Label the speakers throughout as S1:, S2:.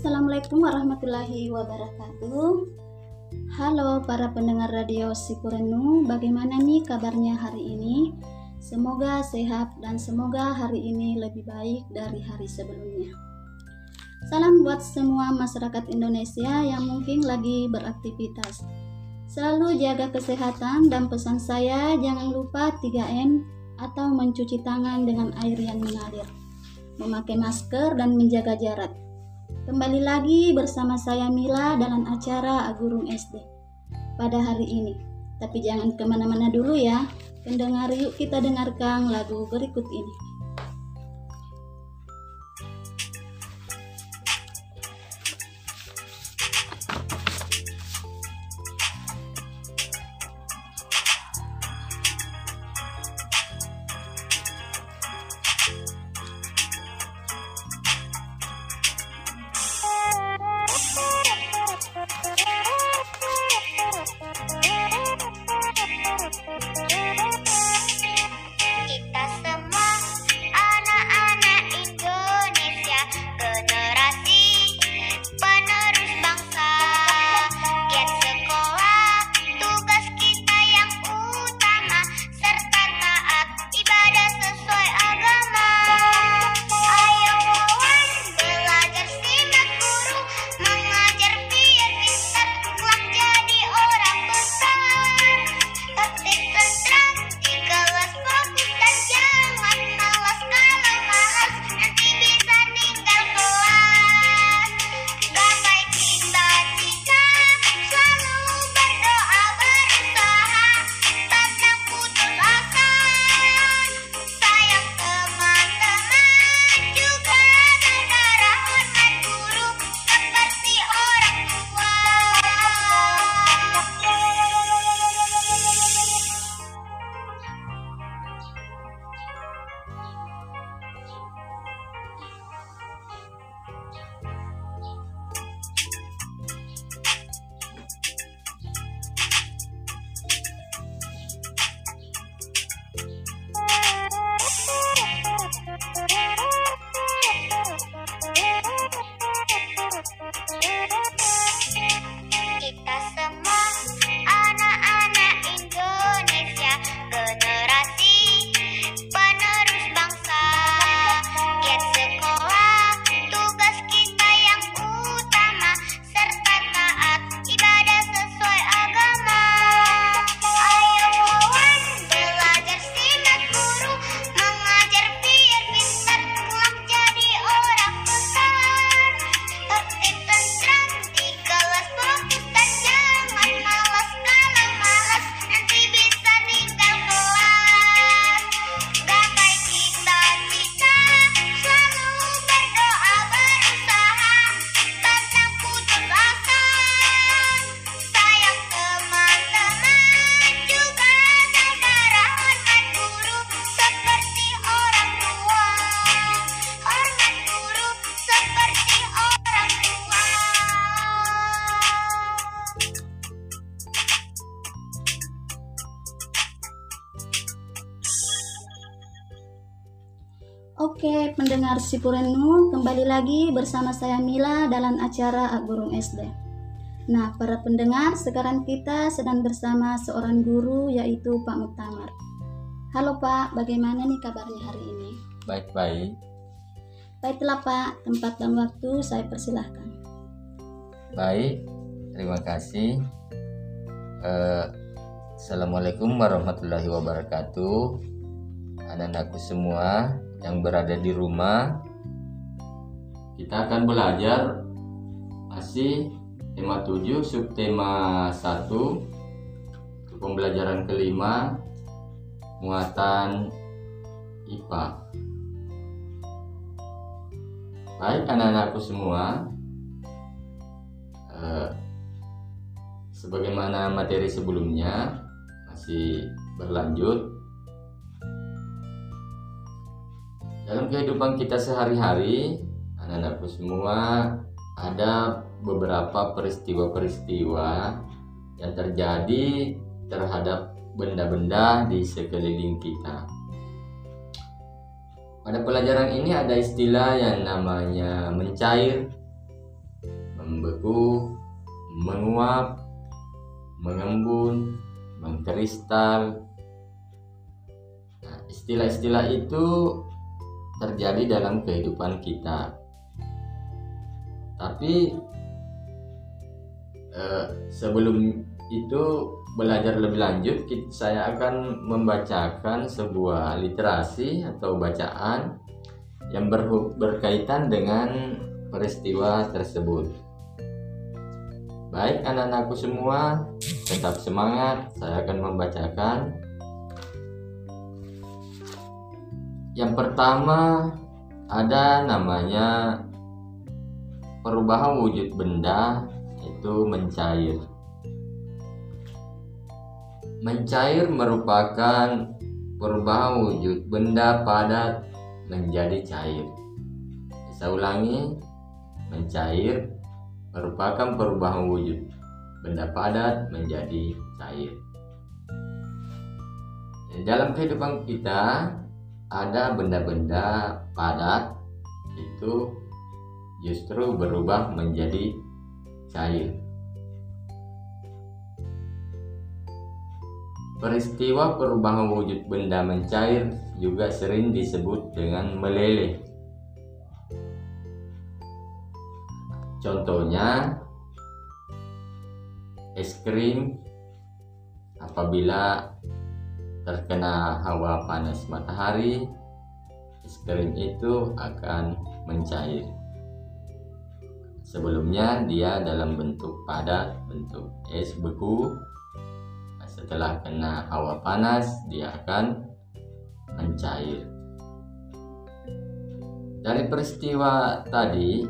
S1: Assalamualaikum warahmatullahi wabarakatuh. Halo para pendengar radio Sipurenu, bagaimana nih kabarnya hari ini? Semoga sehat dan semoga hari ini lebih baik dari hari sebelumnya. Salam buat semua masyarakat Indonesia yang mungkin lagi beraktivitas. Selalu jaga kesehatan dan pesan saya jangan lupa 3M atau mencuci tangan dengan air yang mengalir, memakai masker dan menjaga jarak. Kembali lagi bersama saya Mila dalam acara Agurung SD pada hari ini. Tapi jangan ke mana-mana dulu ya. Pendengar yuk kita dengarkan lagu berikut ini. Lagi bersama saya Mila dalam acara Agurung SD. Nah, para pendengar, sekarang kita sedang bersama seorang guru yaitu Pak Mutamar. Halo Pak, bagaimana nih kabarnya hari ini?
S2: Baik-baik.
S1: Baiklah Pak, tempat dan waktu saya persilahkan.
S2: Baik, terima kasih. Eh, Assalamualaikum warahmatullahi wabarakatuh. Anak-anakku semua, yang berada di rumah kita akan belajar masih tema 7 subtema 1 untuk pembelajaran kelima muatan IPA baik anak-anakku semua eh, sebagaimana materi sebelumnya masih berlanjut. Dalam kehidupan kita sehari-hari, anak-anakku semua ada beberapa peristiwa-peristiwa yang terjadi terhadap benda-benda di sekeliling kita. Pada pelajaran ini ada istilah yang namanya mencair, membeku, menguap, mengembun, mengkristal. Nah, istilah-istilah itu terjadi dalam kehidupan kita. Tapi eh, sebelum itu belajar lebih lanjut, saya akan membacakan sebuah literasi atau bacaan yang berkaitan dengan peristiwa tersebut. Baik anak-anakku semua, tetap semangat. Saya akan membacakan. Yang pertama ada namanya perubahan wujud benda itu mencair. Mencair merupakan perubahan wujud benda padat menjadi cair. Saya ulangi, mencair merupakan perubahan wujud benda padat menjadi cair. Dalam kehidupan kita ada benda-benda padat itu justru berubah menjadi cair. Peristiwa perubahan wujud benda mencair juga sering disebut dengan meleleh. Contohnya, es krim apabila terkena hawa panas matahari, es krim itu akan mencair. Sebelumnya dia dalam bentuk padat, bentuk es beku, setelah kena hawa panas dia akan mencair. Dari peristiwa tadi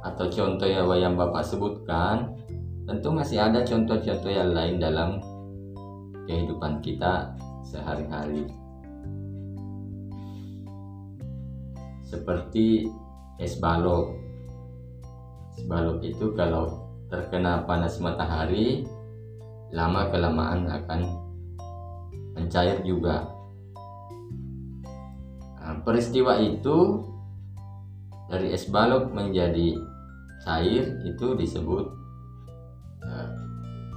S2: atau contoh yang Bapak sebutkan tentu masih ada contoh-contoh yang lain dalam kehidupan kita sehari-hari. Seperti es balok es balok itu kalau terkena panas matahari lama kelamaan akan mencair juga. Nah, peristiwa itu dari es balok menjadi cair itu disebut uh,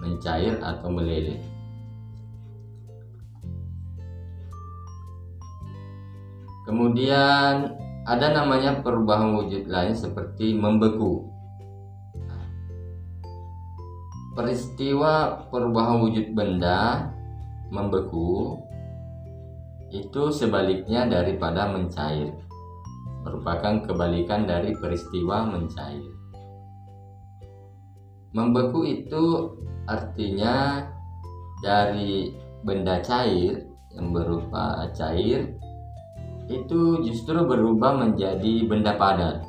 S2: mencair atau meleleh. Kemudian ada namanya perubahan wujud lain seperti membeku. Peristiwa perubahan wujud benda membeku itu sebaliknya daripada mencair. Merupakan kebalikan dari peristiwa mencair. Membeku itu artinya dari benda cair yang berupa cair itu justru berubah menjadi benda padat.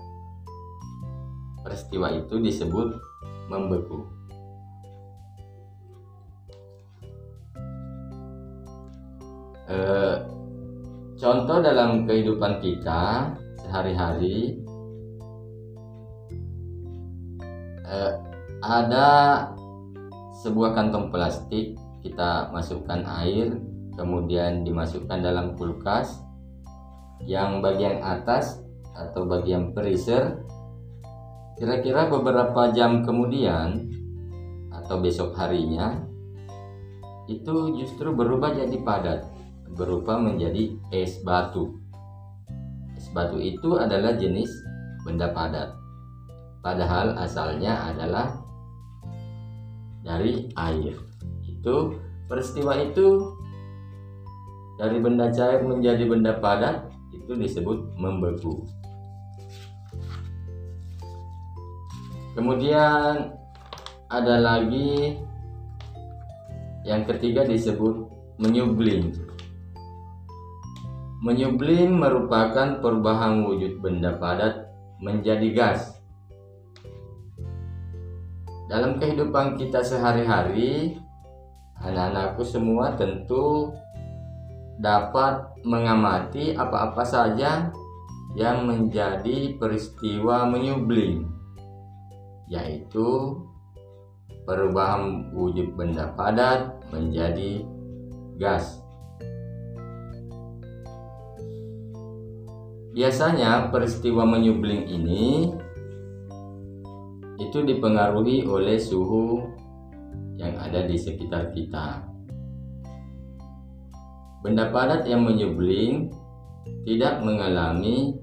S2: Peristiwa itu disebut membeku eh, contoh dalam kehidupan kita sehari-hari eh, ada sebuah kantong plastik kita masukkan air kemudian dimasukkan dalam kulkas. Yang bagian atas atau bagian freezer kira-kira beberapa jam kemudian atau besok harinya itu justru berubah jadi padat berubah menjadi es batu. Es batu itu adalah jenis benda padat. Padahal asalnya adalah dari air. Itu peristiwa itu dari benda cair menjadi benda padat itu disebut membeku. Kemudian ada lagi yang ketiga disebut menyublim. Menyublim merupakan perubahan wujud benda padat menjadi gas. Dalam kehidupan kita sehari-hari, anak-anakku semua tentu dapat mengamati apa-apa saja yang menjadi peristiwa menyublim, yaitu perubahan wujud benda padat menjadi gas. Biasanya peristiwa menyubling ini itu dipengaruhi oleh suhu yang ada di sekitar kita. Benda padat yang menyubling tidak mengalami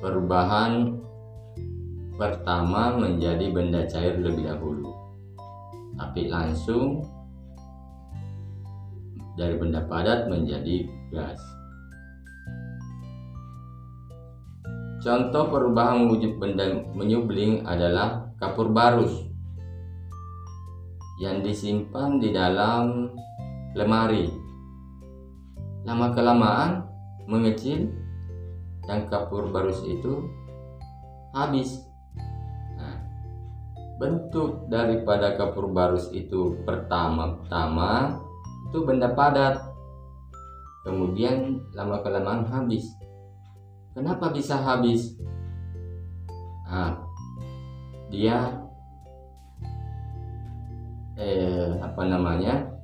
S2: perubahan pertama menjadi benda cair lebih dahulu, tapi langsung dari benda padat menjadi gas. Contoh perubahan wujud benda menyubling adalah kapur barus yang disimpan di dalam lemari. Lama kelamaan mengecil dan kapur barus itu habis. Nah, bentuk daripada kapur barus itu pertama-tama itu benda padat. Kemudian lama kelamaan habis. Kenapa bisa habis? Nah, dia eh, apa namanya?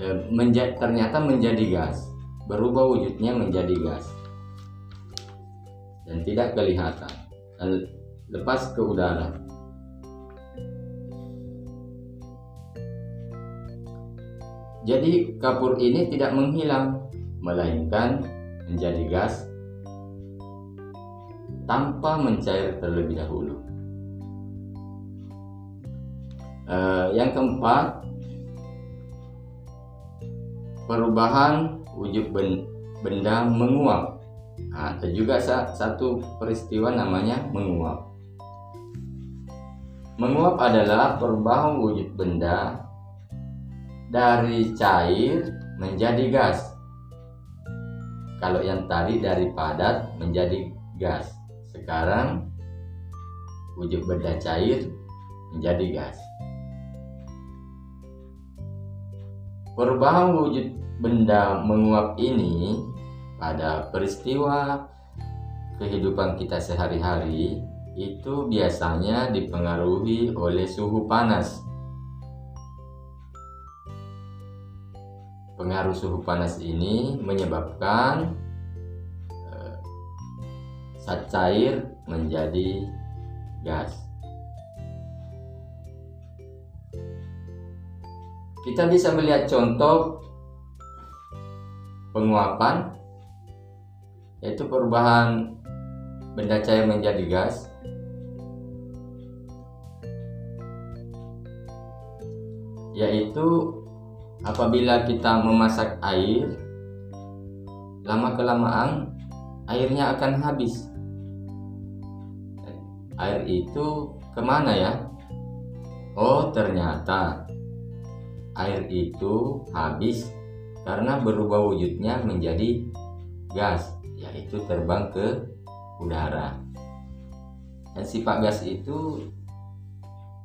S2: Eh, menja ternyata menjadi gas, berubah wujudnya menjadi gas dan tidak kelihatan lepas ke udara. Jadi kapur ini tidak menghilang, melainkan menjadi gas tanpa mencair terlebih dahulu. Uh, yang keempat, perubahan wujud benda menguap. Nah, ada juga satu peristiwa namanya menguap. Menguap adalah perubahan wujud benda dari cair menjadi gas. Kalau yang tadi dari padat menjadi gas. Sekarang wujud benda cair menjadi gas. Perubahan wujud benda menguap ini pada peristiwa kehidupan kita sehari-hari itu biasanya dipengaruhi oleh suhu panas pengaruh suhu panas ini menyebabkan zat cair menjadi gas. Kita bisa melihat contoh penguapan yaitu perubahan benda cair menjadi gas yaitu apabila kita memasak air lama kelamaan airnya akan habis air itu ke mana ya? Oh ternyata. Air itu habis karena berubah wujudnya menjadi gas yaitu terbang ke udara. Dan sifat gas itu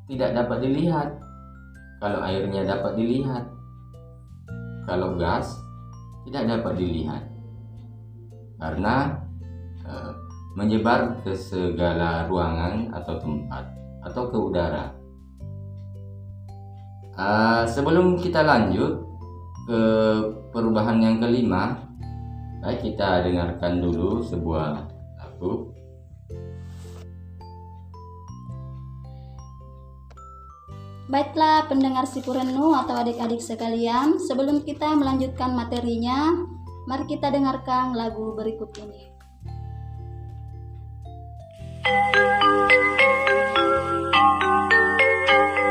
S2: tidak dapat dilihat. Kalau airnya dapat dilihat kalau gas tidak dapat dilihat. Karena menyebar ke segala ruangan atau tempat atau ke udara. E, sebelum kita lanjut ke perubahan yang kelima, baik kita dengarkan dulu sebuah lagu.
S3: Baiklah pendengar Sipurenu atau adik-adik sekalian, sebelum kita melanjutkan materinya, mari kita dengarkan lagu berikut ini. Thank you.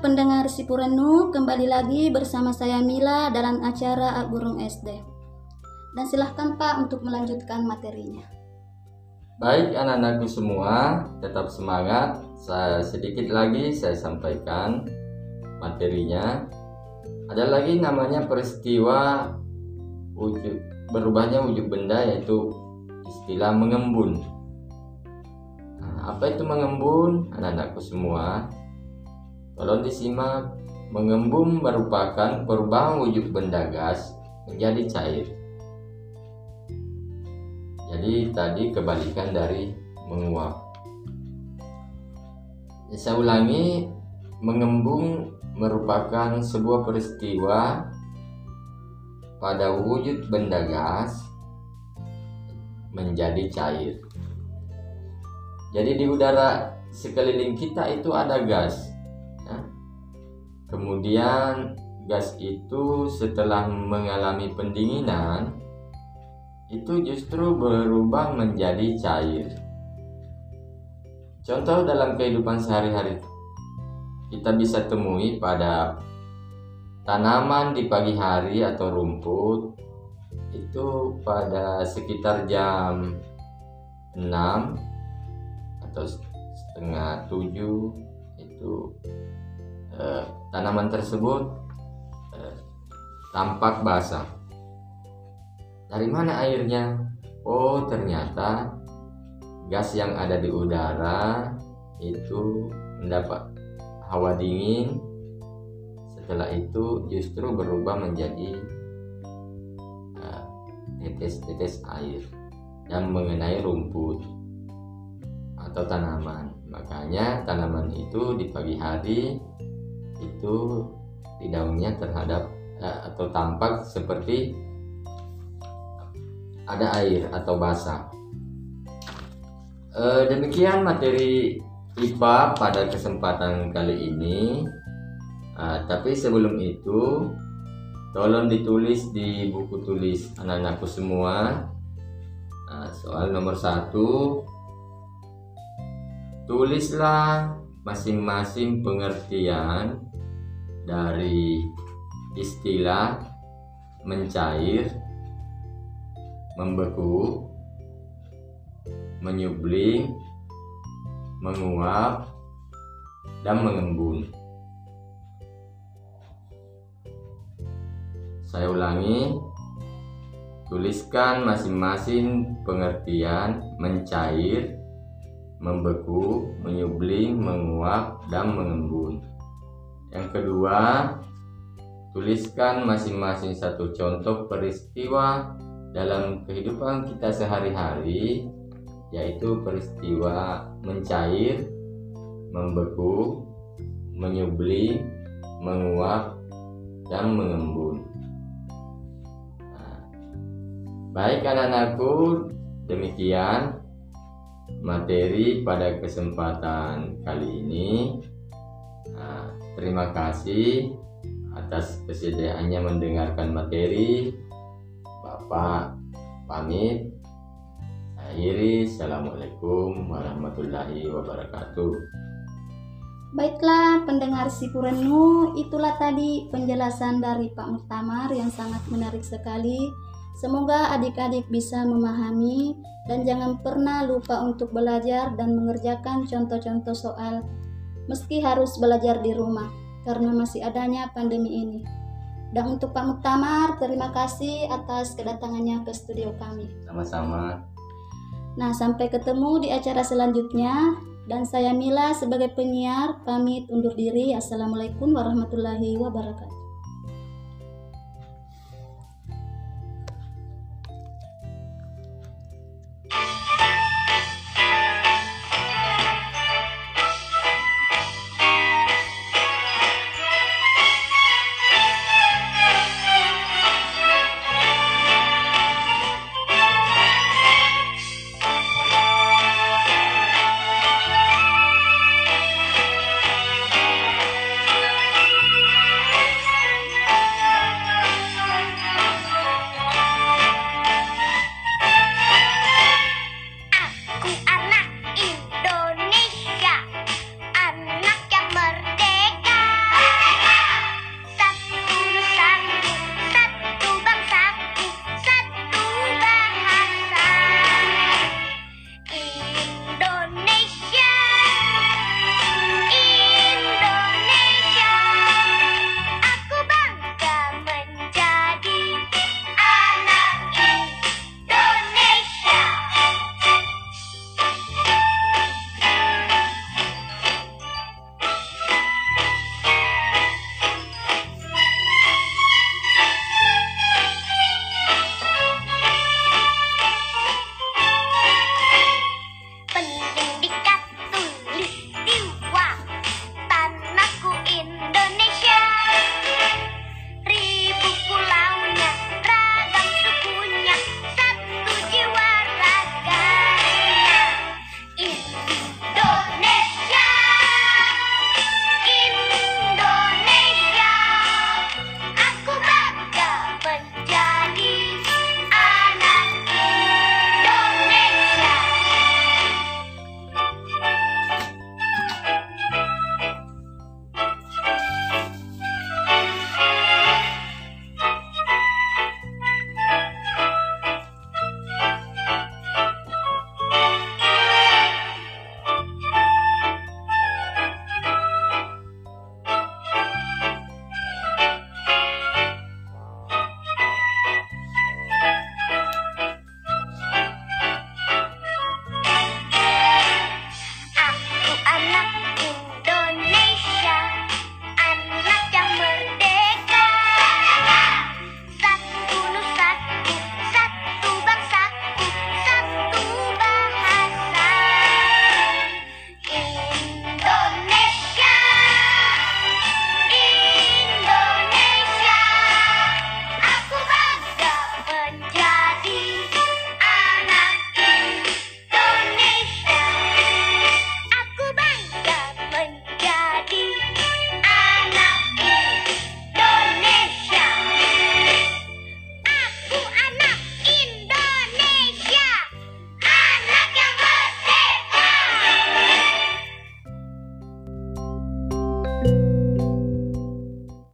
S4: Sipurenu, kembali lagi bersama saya Mila dalam acara Burung SD. Dan silahkan Pak untuk melanjutkan materinya.
S2: Baik anak-anakku semua, tetap semangat. Saya sedikit lagi saya sampaikan materinya. Ada lagi namanya peristiwa wujud berubahnya wujud benda yaitu istilah mengembun. Nah, apa itu mengembun? Anak-anakku semua, tolong disimak. Mengembun merupakan perubahan wujud benda gas menjadi cair. Jadi tadi kebalikan dari menguap. Saya ulangi, mengembung merupakan sebuah peristiwa pada wujud benda gas menjadi cair. Jadi di udara sekeliling kita itu ada gas. Kemudian gas itu setelah mengalami pendinginan itu justru berubah menjadi cair. Contoh dalam kehidupan sehari-hari kita bisa temui pada tanaman di pagi hari atau rumput itu pada sekitar jam 6 atau setengah 7 itu eh, tanaman tersebut eh, tampak basah dari mana airnya? Oh, ternyata gas yang ada di udara itu mendapat hawa dingin. Setelah itu justru berubah menjadi uh, tetes-tetes uh, air dan mengenai rumput atau tanaman. Makanya tanaman itu di pagi hari itu di daunnya terhadap uh, atau tampak seperti ada air atau basah. E, demikian materi IPA pada kesempatan kali ini. E, tapi sebelum itu, tolong ditulis di buku tulis anak-anakku semua. E, soal nomor satu, tulislah masing-masing pengertian dari istilah mencair membeku, menyubling, menguap, dan mengembun. Saya ulangi, tuliskan masing-masing pengertian mencair, membeku, menyubling, menguap, dan mengembun. Yang kedua, tuliskan masing-masing satu contoh peristiwa dalam kehidupan kita sehari-hari yaitu peristiwa mencair, membeku, menyubli, menguap, dan mengembun. Nah, baik anak-anakku, demikian materi pada kesempatan kali ini. Nah, terima kasih atas kesediaannya mendengarkan materi. Bapak pamit. Akhiri, Assalamualaikum warahmatullahi wabarakatuh.
S4: Baiklah pendengar Sipurenu, itulah tadi penjelasan dari Pak Muktamar yang sangat menarik sekali. Semoga adik-adik bisa memahami dan jangan pernah lupa untuk belajar dan mengerjakan contoh-contoh soal meski harus belajar di rumah karena masih adanya pandemi ini. Dan untuk Pak Muktamar, terima kasih atas kedatangannya ke studio kami.
S2: Sama-sama.
S4: Nah, sampai ketemu di acara selanjutnya. Dan saya Mila sebagai penyiar pamit undur diri. Assalamualaikum warahmatullahi wabarakatuh.